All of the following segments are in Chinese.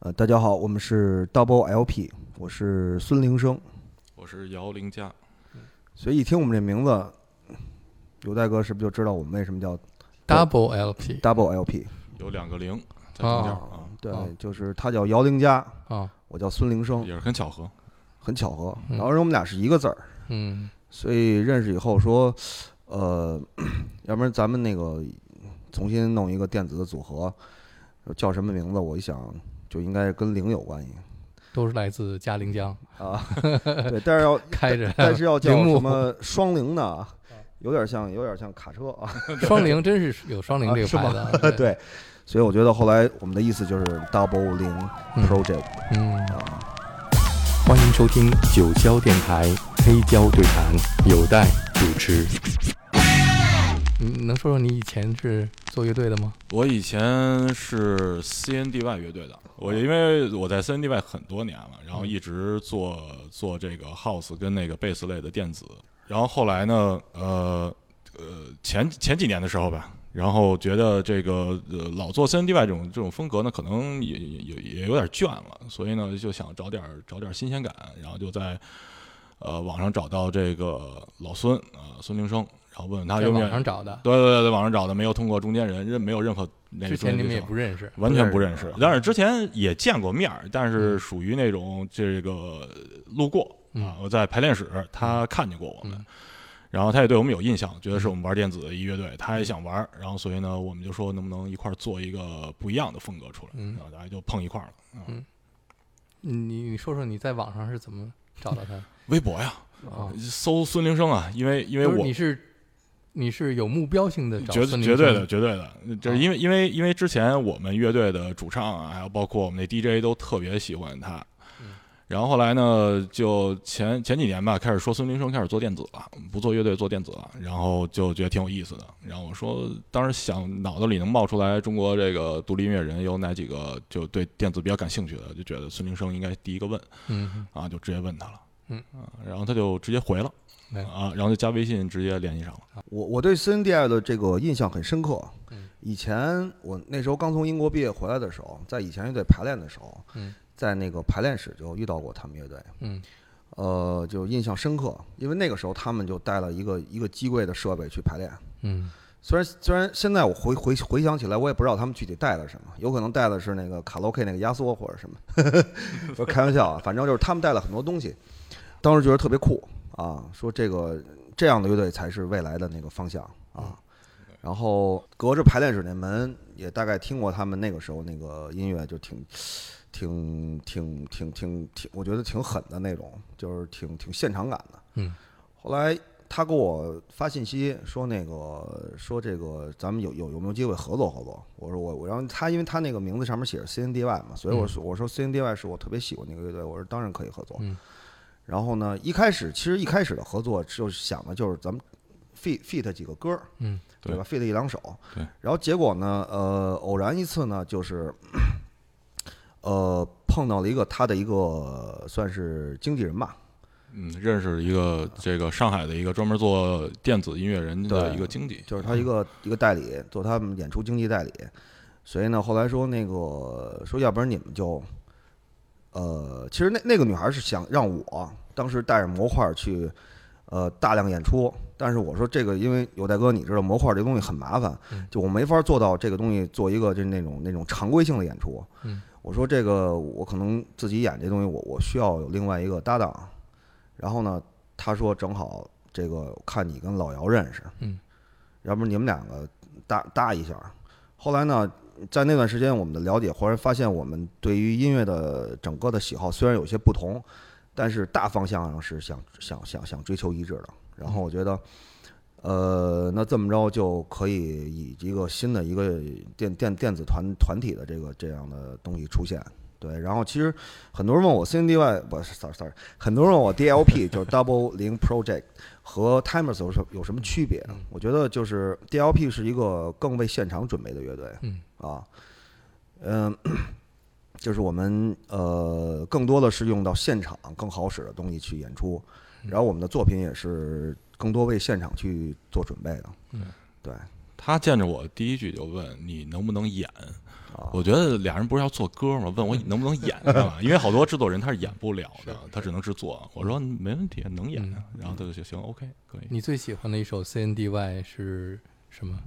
呃，大家好，我们是 Double LP，我是孙铃声。我是姚凌佳，所以一听我们这名字，有代哥是不是就知道我们为什么叫 Double LP Double LP？有两个零在中间哦啊，对哦，就是他叫姚凌佳，啊，我叫孙铃声，也是很巧合。很巧合。嗯然后我们俩是一个字儿，嗯所以认识以后说，呃，要不然咱们那个重新弄一个电子的组合，叫什么名字？我一想，就应该跟零有关系都是来自嘉陵江，啊。对，但是要 开着但是要叫什么双零呢？有点像，有点像卡车啊。双零，真是有双零这个牌子啊，对，所以我觉得后来我们的意思就是 Double 零嗯 Project 嗯，啊。欢迎收听九霄电台黑胶对谈，有待主持。你能说说你以前是做乐队的吗？我以前是 CNDY 乐队的，我因为我在 CNDY 很多年了，然后一直做做这个 house 跟那个贝斯类的电子，然后后来呢，呃呃前前几年的时候吧，然后觉得这个呃老做 CNDY 这种这种风格呢，可能也也也有点倦了，所以呢就想找点找点新鲜感，然后就在呃网上找到这个老孙啊、呃孙铃声，问问他在有没有网上找的，对对对，在网上找的，没有通过中间人，任没有任何那个之前你们也中间不认识，完全不认识但是之前也见过面儿，但是嗯。属于那种这个路过嗯。啊，我在排练室他看见过我们嗯，然后他也对我们有印象，觉得是我们玩电子的一乐队，他也想玩，然后所以呢，我们就说能不能一块儿做一个不一样的风格出来，嗯。然后大家就碰一块儿了。嗯。你你说说你在网上是怎么找到他？微博呀，啊，搜孙铃声啊，因为因为就是我你是你是有目标性的找绝绝对的绝对的，就是啊因为因为因为之前我们乐队的主唱啊，还有包括我们那 DJ 都特别喜欢他。嗯。然后后来呢，就前前几年吧，开始说孙林生开始做电子了，不做乐队做电子了，然后就觉得挺有意思的。然后我说，当时想脑子里能冒出来中国这个独立音乐人有哪几个就对电子比较感兴趣的，就觉得孙林生应该第一个问嗯啊，就直接问他了。嗯。啊，然后他就直接回了。哎啊，然后就加微信直接联系上了。我我对 CNDI 的这个印象很深刻。嗯以前我那时候刚从英国毕业回来的时候，在以前乐队排练的时候，嗯在那个排练室就遇到过他们乐队，嗯呃，就印象深刻，因为那个时候他们就带了一个一个机柜的设备去排练。嗯虽然虽然现在我回回回想起来，我也不知道他们具体带了什么，有可能带的是那个卡拉 OK 那个压缩或者什么，不是开玩笑啊，反正就是他们带了很多东西，当时觉得特别酷啊，说这个这样的乐队才是未来的那个方向啊。然后隔着排练室那门，也大概听过他们那个时候那个音乐，就挺挺挺挺挺挺，我觉得挺狠的那种，就是挺挺现场感的。嗯后来他给我发信息说那个说这个咱们有有有没有机会合作合作？我说我我然后他因为他那个名字上面写着 CNDY 嘛，所以我说我说 CNDY 是我特别喜欢那个乐队，我说当然可以合作。嗯然后呢，一开始其实一开始的合作就是想的就是咱们 fit fit 几个歌儿，嗯对吧？fit 一两首。对。然后结果呢，呃，偶然一次呢，就是呃碰到了一个他的一个算是经纪人吧，嗯，认识一个这个上海的一个专门做电子音乐人的一个经纪，就是他一个一个代理，做他们演出经纪代理。所以呢，后来说那个说，要不然你们就，呃，其实那那个女孩是想让我当时带着模块去，呃，大量演出。但是我说这个，因为有代哥，你知道模块这东西很麻烦嗯，就我没法做到这个东西做一个就是那种那种常规性的演出。嗯我说这个我可能自己演这东西，我我需要有另外一个搭档。然后呢，他说正好这个看你跟老姚认识，嗯，要不你们两个搭搭一下。后来呢，在那段时间我们的了解，忽然发现我们对于音乐的整个的喜好虽然有些不同，但是大方向上是想想想想追求一致的。然后我觉得，呃，那这么着就可以以一个新的一个电电电子团团体的这个这样的东西出现。对，然后其实很多人问我 CNDY 不是 sorry sorry，很多人问我 DLP 就是 Double 零 Project 和 Timers 有什有什么区别？我觉得就是 DLP 是一个更为现场准备的乐队，嗯啊，嗯，就是我们呃更多的是用到现场更好使的东西去演出，然后我们的作品也是更多为现场去做准备的，嗯，对，他见着我第一句就问你能不能演。啊我觉得俩人不是要做歌吗？问我 能不能演，是吧？因为好多制作人他是演不了的，他只能制作。我说没问题，能演。嗯然后他就说行，OK，可以。你最喜欢的一首 CNDY 是什么？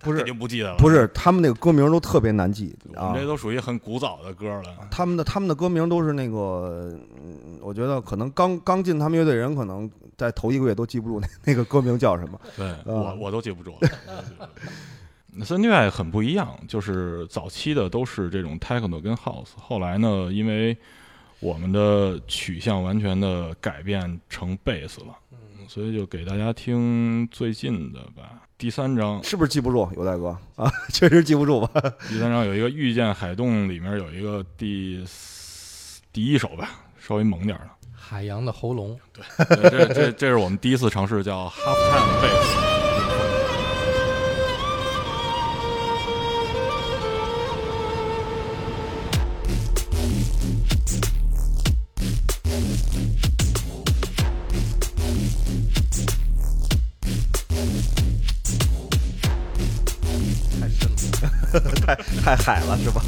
不是肯定不记得了，不是，他们那个歌名都特别难记啊我们这。都属于很古早的歌了。他们的他们的歌名都是那个，嗯，我觉得可能刚刚进他们乐队人，可能在头一个月都记不住那 那个歌名叫什么。对啊我我都记不住 了。那森乐很不一样，就是早期的都是这种 techno 跟 house，后来呢，因为我们的取向完全的改变成贝斯了，所以就给大家听最近的吧。第三章，是不是记不住？有大哥 啊，确实记不住吧？第三章有一个《遇见海洞》，里面有一个第第一首吧，稍微猛点儿的。海洋的喉咙。对这这这是我们第一次尝试叫 half time bass。太海了是吧？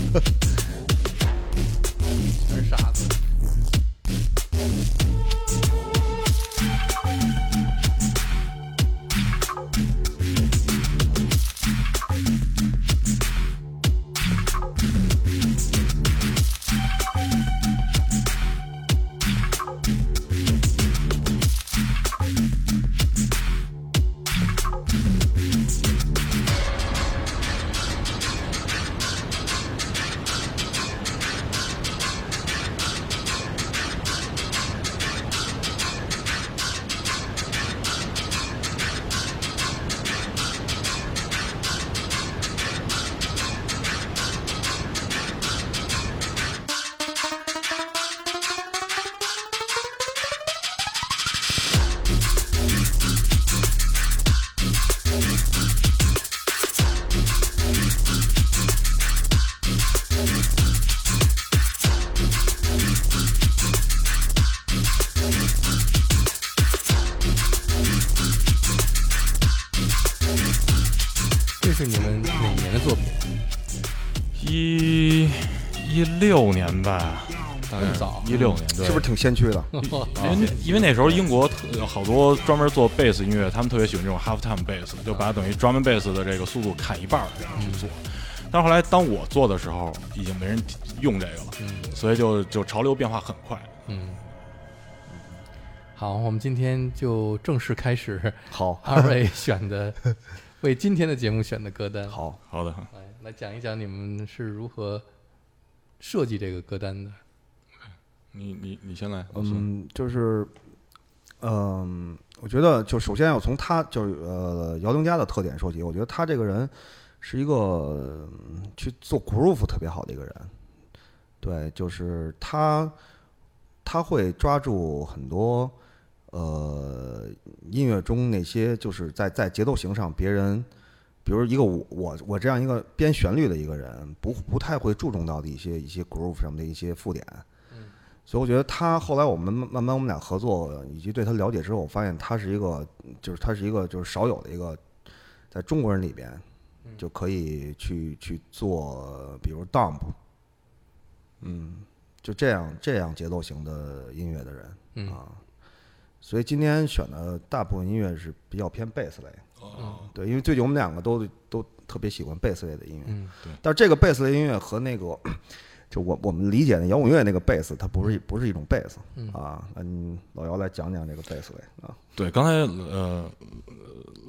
六年吧，大概很早一六年，对，是不是挺先驱的？因为因为那时候英国特好多专门做贝斯音乐，他们特别喜欢这种 half time bass，就把等于 drum and bass 的这个速度砍一半儿这样去做。但是后来当我做的时候，已经没人用这个了，嗯所以就就潮流变化很快。嗯。好，我们今天就正式开始 好，二位选的为今天的节目选的歌单。好，好的，来来讲一讲你们是如何设计这个歌单的。你你你先来，嗯，就是，嗯，我觉得就首先要从他就是呃姚东家的特点说起。我觉得他这个人是一个嗯去做 groove 特别好的一个人。对，就是他他会抓住很多呃音乐中那些就是在在节奏型上别人。比如一个我我我这样一个编旋律的一个人，不不太会注重到的一些一些 groove 什么的一些附点，所以我觉得他后来我们慢慢我们俩合作，以及对他了解之后，我发现他是一个，就是他是一个就是少有的一个，在中国人里边就可以去去做，比如 dump，嗯，就这样这样节奏型的音乐的人嗯啊，所以今天选的大部分音乐是比较偏贝斯类，哦，对，因为最近我们两个都都特别喜欢贝斯类的音乐，嗯对但是这个贝斯类音乐和那个，就我我们理解的摇滚乐那个贝斯，它不是不是一种贝斯嗯啊。嗯，老姚来讲讲这个贝斯类啊。对，刚才呃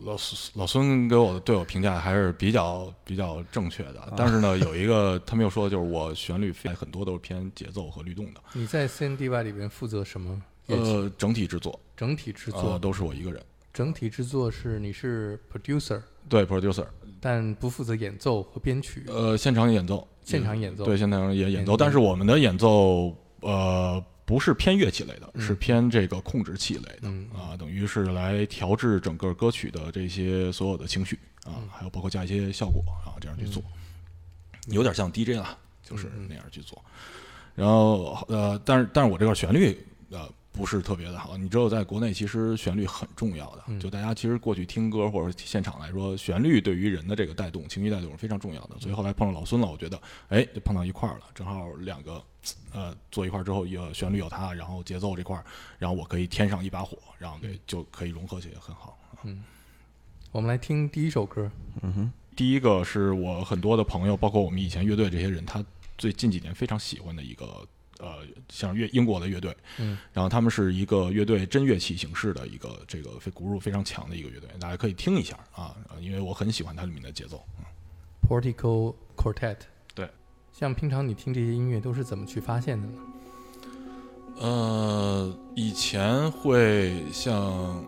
老孙老孙给我的对我评价还是比较比较正确的，但是呢，有一个他没有说的就是我旋律非很多都是偏节奏和律动的，你在 CNDY 里边负责什么？呃，整体制作整体制呃作。都是我一个人，整体制作是你是 producer，对 producer，但不负责演奏和编曲。呃，现场演奏，现场演奏。对，现场也演奏，演奏。但是我们的演奏呃不是偏乐器类的，嗯。是偏这个控制器类的嗯。啊，等于是来调制整个歌曲的这些所有的情绪啊，嗯。还有包括加一些效果啊，这样去做，有点像 DJ 啦，就是嗯。那样去做。然后呃，但是但是我这个旋律呃不是特别的好。你知道，在国内其实旋律很重要的，嗯就大家其实过去听歌或者现场来说，旋律对于人的这个带动、情绪带动是非常重要的。所以后来碰上老孙了，我觉得，哎，就碰到一块儿了，正好两个，呃，坐一块儿之后，有旋律有他，然后节奏这块儿，然后我可以添上一把火，然后给就可以融合起来很好。嗯我们来听第一首歌，嗯哼，第一个是我很多的朋友，包括我们以前乐队这些人，他最近几年非常喜欢的一个呃，像乐英国的乐队，嗯，然后他们是一个乐队真乐器形式的一个这个非鼓入非常强的一个乐队，大家可以听一下啊，呃因为我很喜欢它里面的节奏。Portico Quartet。对，像平常你听这些音乐都是怎么去发现的呢？呃，以前会像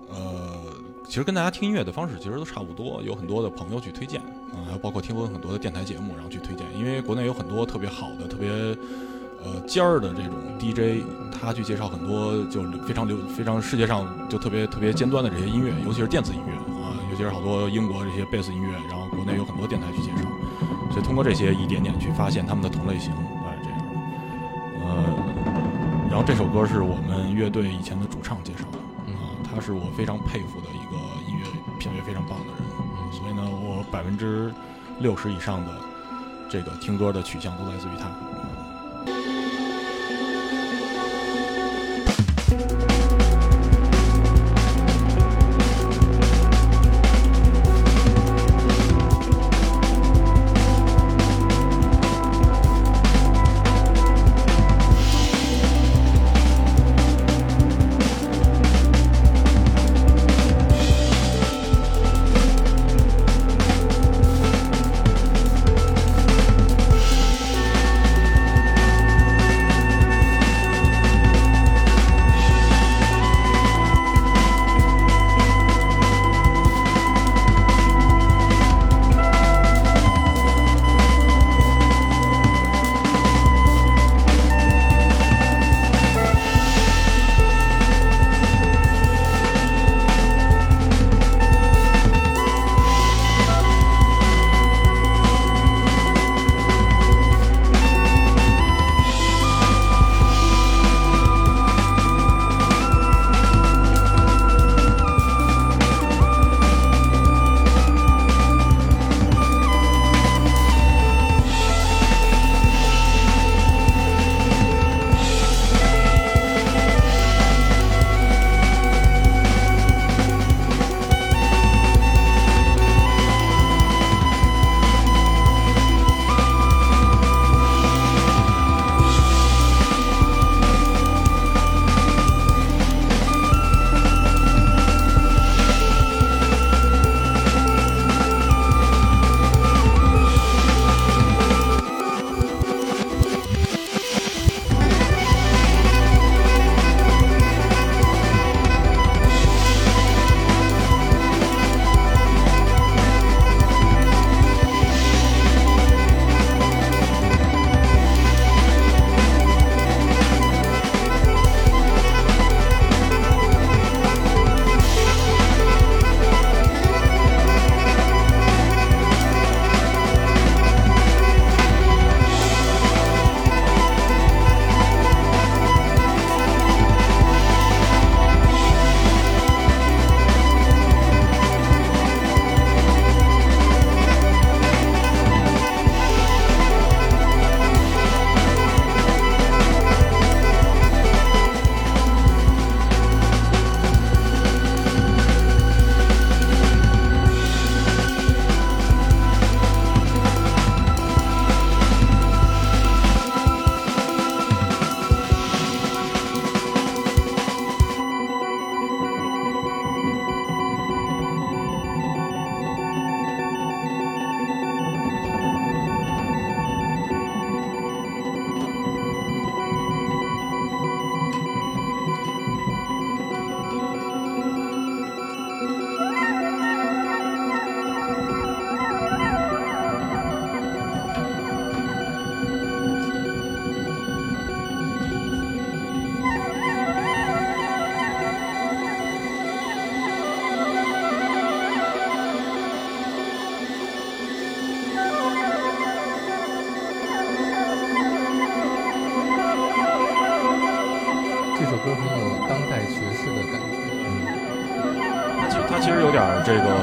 呃，其实跟大家听音乐的方式其实都差不多，有很多的朋友去推荐啊、还有包括听过很多的电台节目，然后去推荐，因为国内有很多特别好的、特别呃尖儿的这种 DJ，他去介绍很多就是非常流、非常世界上就特别特别尖端的这些音乐，尤其是电子音乐啊，尤其是好多英国这些贝斯音乐，然后国内有很多电台去介绍，所以通过这些一点点去发现他们的同类型，大概是这样的。呃，然后这首歌是我们乐队以前的主唱介绍的，啊、他是我非常佩服的一个音乐品味非常棒的人，所以呢，我百分之六十以上的这个听歌的取向都来自于他。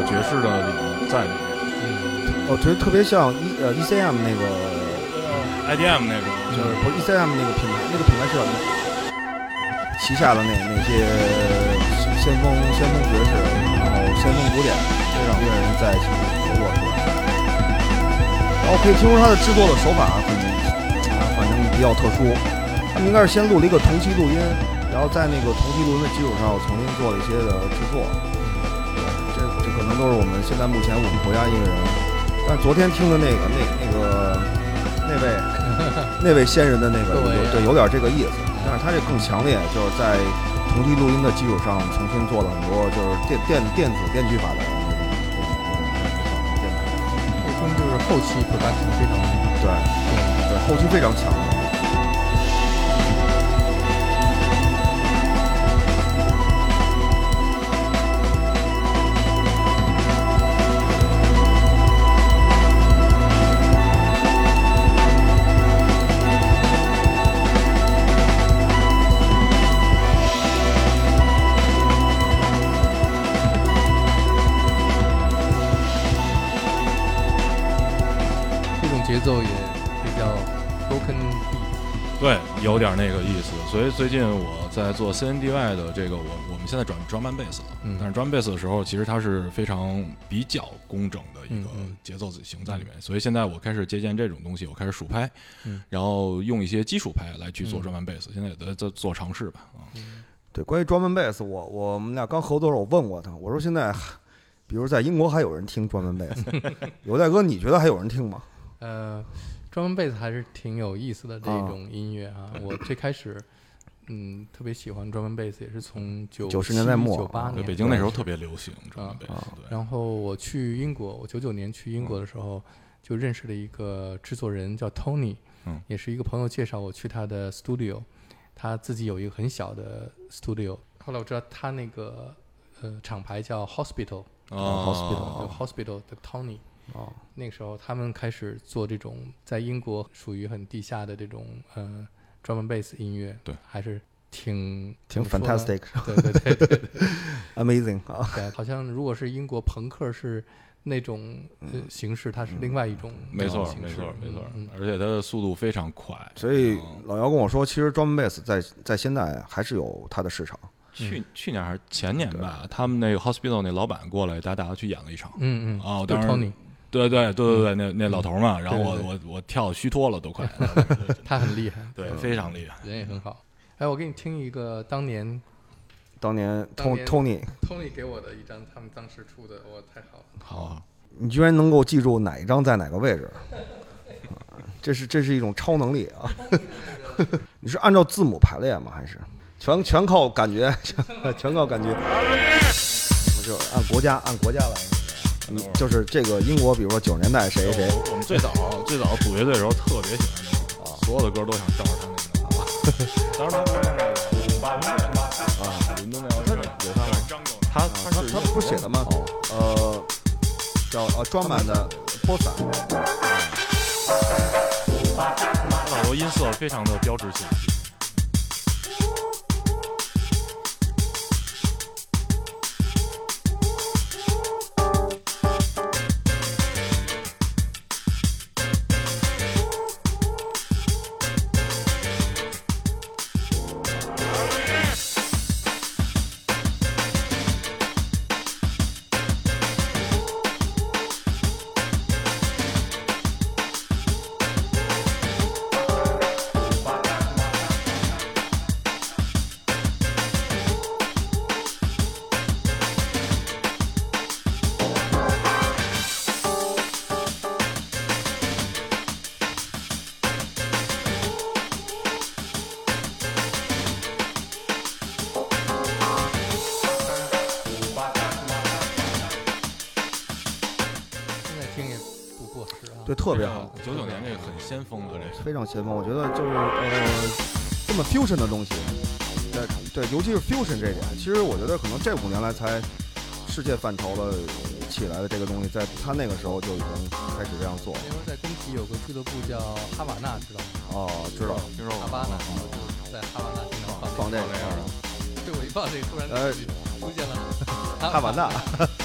爵士的里面在里面嗯，我觉得特别像 E 呃 ECM 那个，，IDM 那种就是不是 ECM 那个品牌，那个品牌是什么？旗下的那那些先锋先锋爵士，然后先锋古典，这让乐人在一起合作出来。然后可以听出他的制作的手法很，啊反正比较特殊。他们应该是先录了一个同期录音，然后在那个同期录音的基础上我重新做了一些的制作。可能都是我们现在目前我们国家音乐人。但昨天听的那个那那个那位 那位先人的那个有对有点这个意思，但是他这更强烈，就是在同期录音的基础上重新做了很多就是电电电子电锯法的。后听就是后期 production 非常对重要。对，后期非常强。有点那个意思。所以最近我在做 CNDY 的这个，我我们现在转 drum and bass 了。嗯但是 drum bass 的时候，其实它是非常比较工整的一个节奏型在里面。所以现在我开始借鉴这种东西，我开始数拍，嗯然后用一些基础拍来去做嗯 drum and bass。现在也在在做尝试吧。啊，对，关于 drum and bass，我我们俩刚合作的时候，我问过他，我说现在，比如在英国还有人听 drum and bass，有代哥，你觉得还有人听吗？呃，专门贝斯还是挺有意思的这啊种音乐啊。我最开始，嗯，特别喜欢专门贝斯，也是从九九十年代末九八年。北京那时候特别流行 drum 啊 and bass。对，然后我去英国，我九九年去英国的时候，就认识了一个制作人叫 Tony，嗯也是一个朋友介绍我去他的 studio，他自己有一个很小的 studio。后来我知道他那个呃厂牌叫 Hospital，哦就 Hospital 的 Tony。哦，那个时候他们开始做这种在英国属于很地下的这种呃 drum and bass 音乐，对，还是挺挺 fantastic，对对对对对。Amazing 啊！对，好像如果是英国朋克是那种呃形式，它是另外一种没错，没错，没错嗯。而且它的速度非常快。所以嗯老姚跟我说，其实 drum and bass 在在现在还是有它的市场。去去年还是前年吧，他们那个 hospital 那老板过来带大家去演了一场。嗯嗯。哦，就当时 Tony，对对对对对，那那老头儿嘛，然后我我我跳虚脱了都快，他很厉害，对，非常厉害。人也很好。哎，我给你听一个当年当年当 Tony Tony，Tony 给我的一张他们当时出的，我，太好了。好，你居然能够记住哪一张在哪个位置，啊 这是这是一种超能力啊！你是按照字母排列吗？还是全全靠感觉？全全靠感觉？我就按国家按国家来。你就是这个英国，比如说九十年代谁谁谁，我我们最早最早组乐队的时候特别喜欢这个，所有的歌都想照着他那个。当时他拍那个啊，伦敦那个有他吗？他他是他他不是写的吗？呃，叫呃装满的波散，他好多音色非常的标志性。对，特别好，九九年这个很先锋的这个。非常先锋。我觉得就是呃，这么 fusion 的东西，对对，尤其是 fusion 这一点，其实我觉得可能这五年来才世界范畴的起来的这个东西，在他那个时候就已经开始这样做。那时候在工体有个俱乐部叫哈瓦那，知道吗？哦，知道，听说过哈瓦那，然后就是在哈瓦那经常放放这个这个样的被我一放，这突然呃出现了哈瓦那。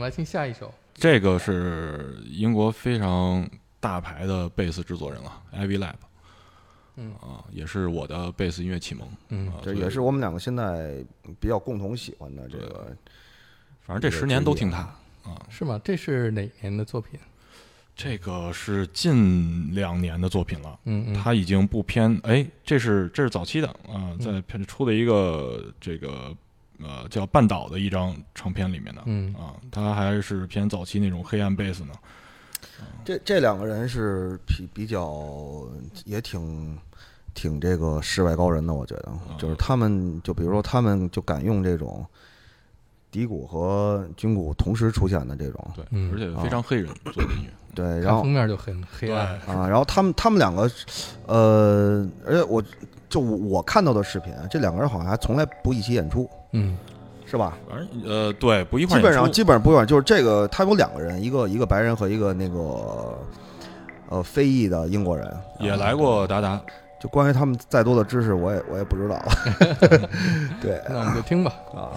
们来听下一首。这个是英国非常大牌的贝斯制作人了，Ivy Lab，嗯啊，也是我的贝斯音乐启蒙。嗯啊这也是我们两个现在比较共同喜欢的这个。反正这十年都听他啊。是吗？这是哪年的作品？这个是近两年的作品了，嗯嗯，他已经不偏哎，这是这是早期的啊，在片出的一个这个呃叫半岛的一张唱片里面的嗯。啊，他还是偏早期那种黑暗贝斯呢。这这两个人是比比较也挺挺这个世外高人的，我觉得，就是他们就比如说他们就敢用这种底鼓和军鼓同时出现的这种，对，嗯。而且非常黑人做的音乐。对，然后封面就很黑暗。啊，然后他们他们两个，呃，而且我就我我看到的视频，这两个人好像还从来不一起演出，嗯是吧？反正呃，对，不一块基本上基本上不一块，就是这个他有两个人，一个一个白人和一个那个呃非裔的英国人，也来过达达。就关于他们再多的知识，我也我也不知道。对那我们就听吧。啊，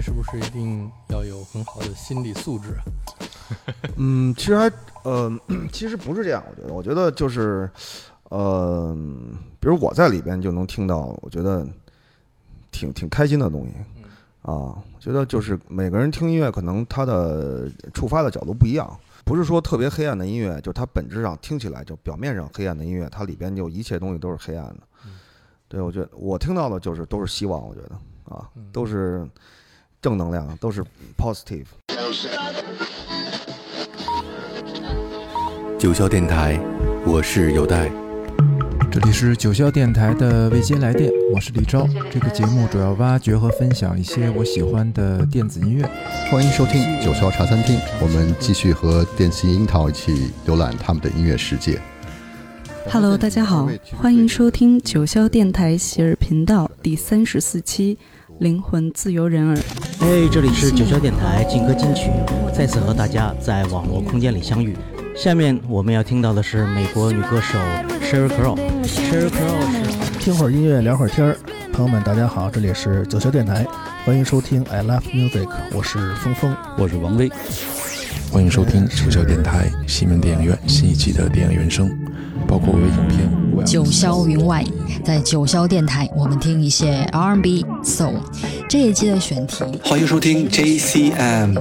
是不是一定要有很好的心理素质啊？嗯，其实还呃，其实不是这样，我觉得，我觉得就是呃，比如我在里边就能听到，我觉得挺挺开心的东西啊。我觉得就是每个人听音乐，可能他的触发的角度不一样，不是说特别黑暗的音乐，就它本质上听起来就表面上黑暗的音乐，它里边就一切东西都是黑暗的。对，我觉得我听到的就是都是希望，我觉得啊，都是正能量，都是 positive。九霄电台，我是有代。这里是九霄电台的未接来电，我是李昭。这个节目主要挖掘和分享一些我喜欢的电子音乐。欢迎收听九霄茶餐厅，我们继续和电信樱桃一起浏览他们的音乐世界。Hello，大家好，欢迎收听九霄电台喜儿频道第三十四期《灵魂自由人儿》。哎，这里是九霄电台劲歌金曲，再次和大家在网络空间里相遇。下面我们要听到的是美国女歌手 Sheryl Crow。Sheryl Crow 是听会儿音乐，聊会儿天儿。朋友们，大家好，这里是九霄电台，欢迎收听 I Love Music，我是峰峰，我是王威。欢迎收听九霄电台西门电影院新一季的电影原声，包括微影片。九霄云外，在九霄电台，我们听一些 R&B、Soul。这一期的选题，欢迎收听 JCM，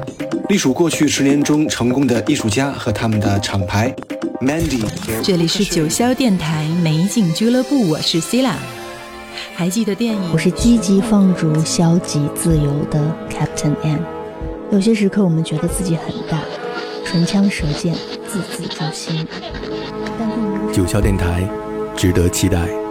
隶属过去十年中成功的艺术家和他们的厂牌 Mandy。这里是九霄电台美景俱乐部，我是 Sila。还记得电影？我是积极放逐、消极自由的 Captain M。有些时刻，我们觉得自己很大，唇枪舌剑，字字诛心。九霄电台，值得期待。